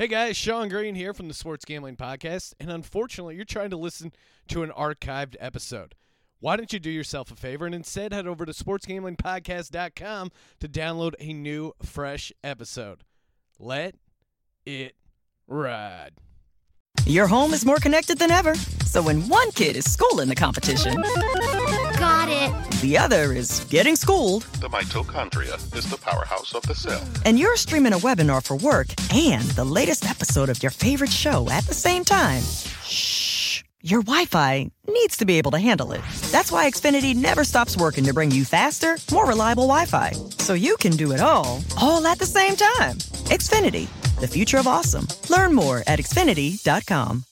Hey guys, Sean Green here from the Sports Gambling Podcast, and unfortunately, you're trying to listen to an archived episode. Why don't you do yourself a favor and instead head over to sportsgamblingpodcast.com to download a new, fresh episode? Let it ride. Your home is more connected than ever. So when one kid is schooling the competition. The other is getting schooled, The mitochondria is the powerhouse of the cell. and you're streaming a webinar for work and the latest episode of your favorite show at the same time, shh, your Wi Fi needs to be able to handle it. That's why Xfinity never stops working to bring you faster, more reliable Wi Fi. So you can do it all, all at the same time. Xfinity, the future of awesome. Learn more at xfinity.com.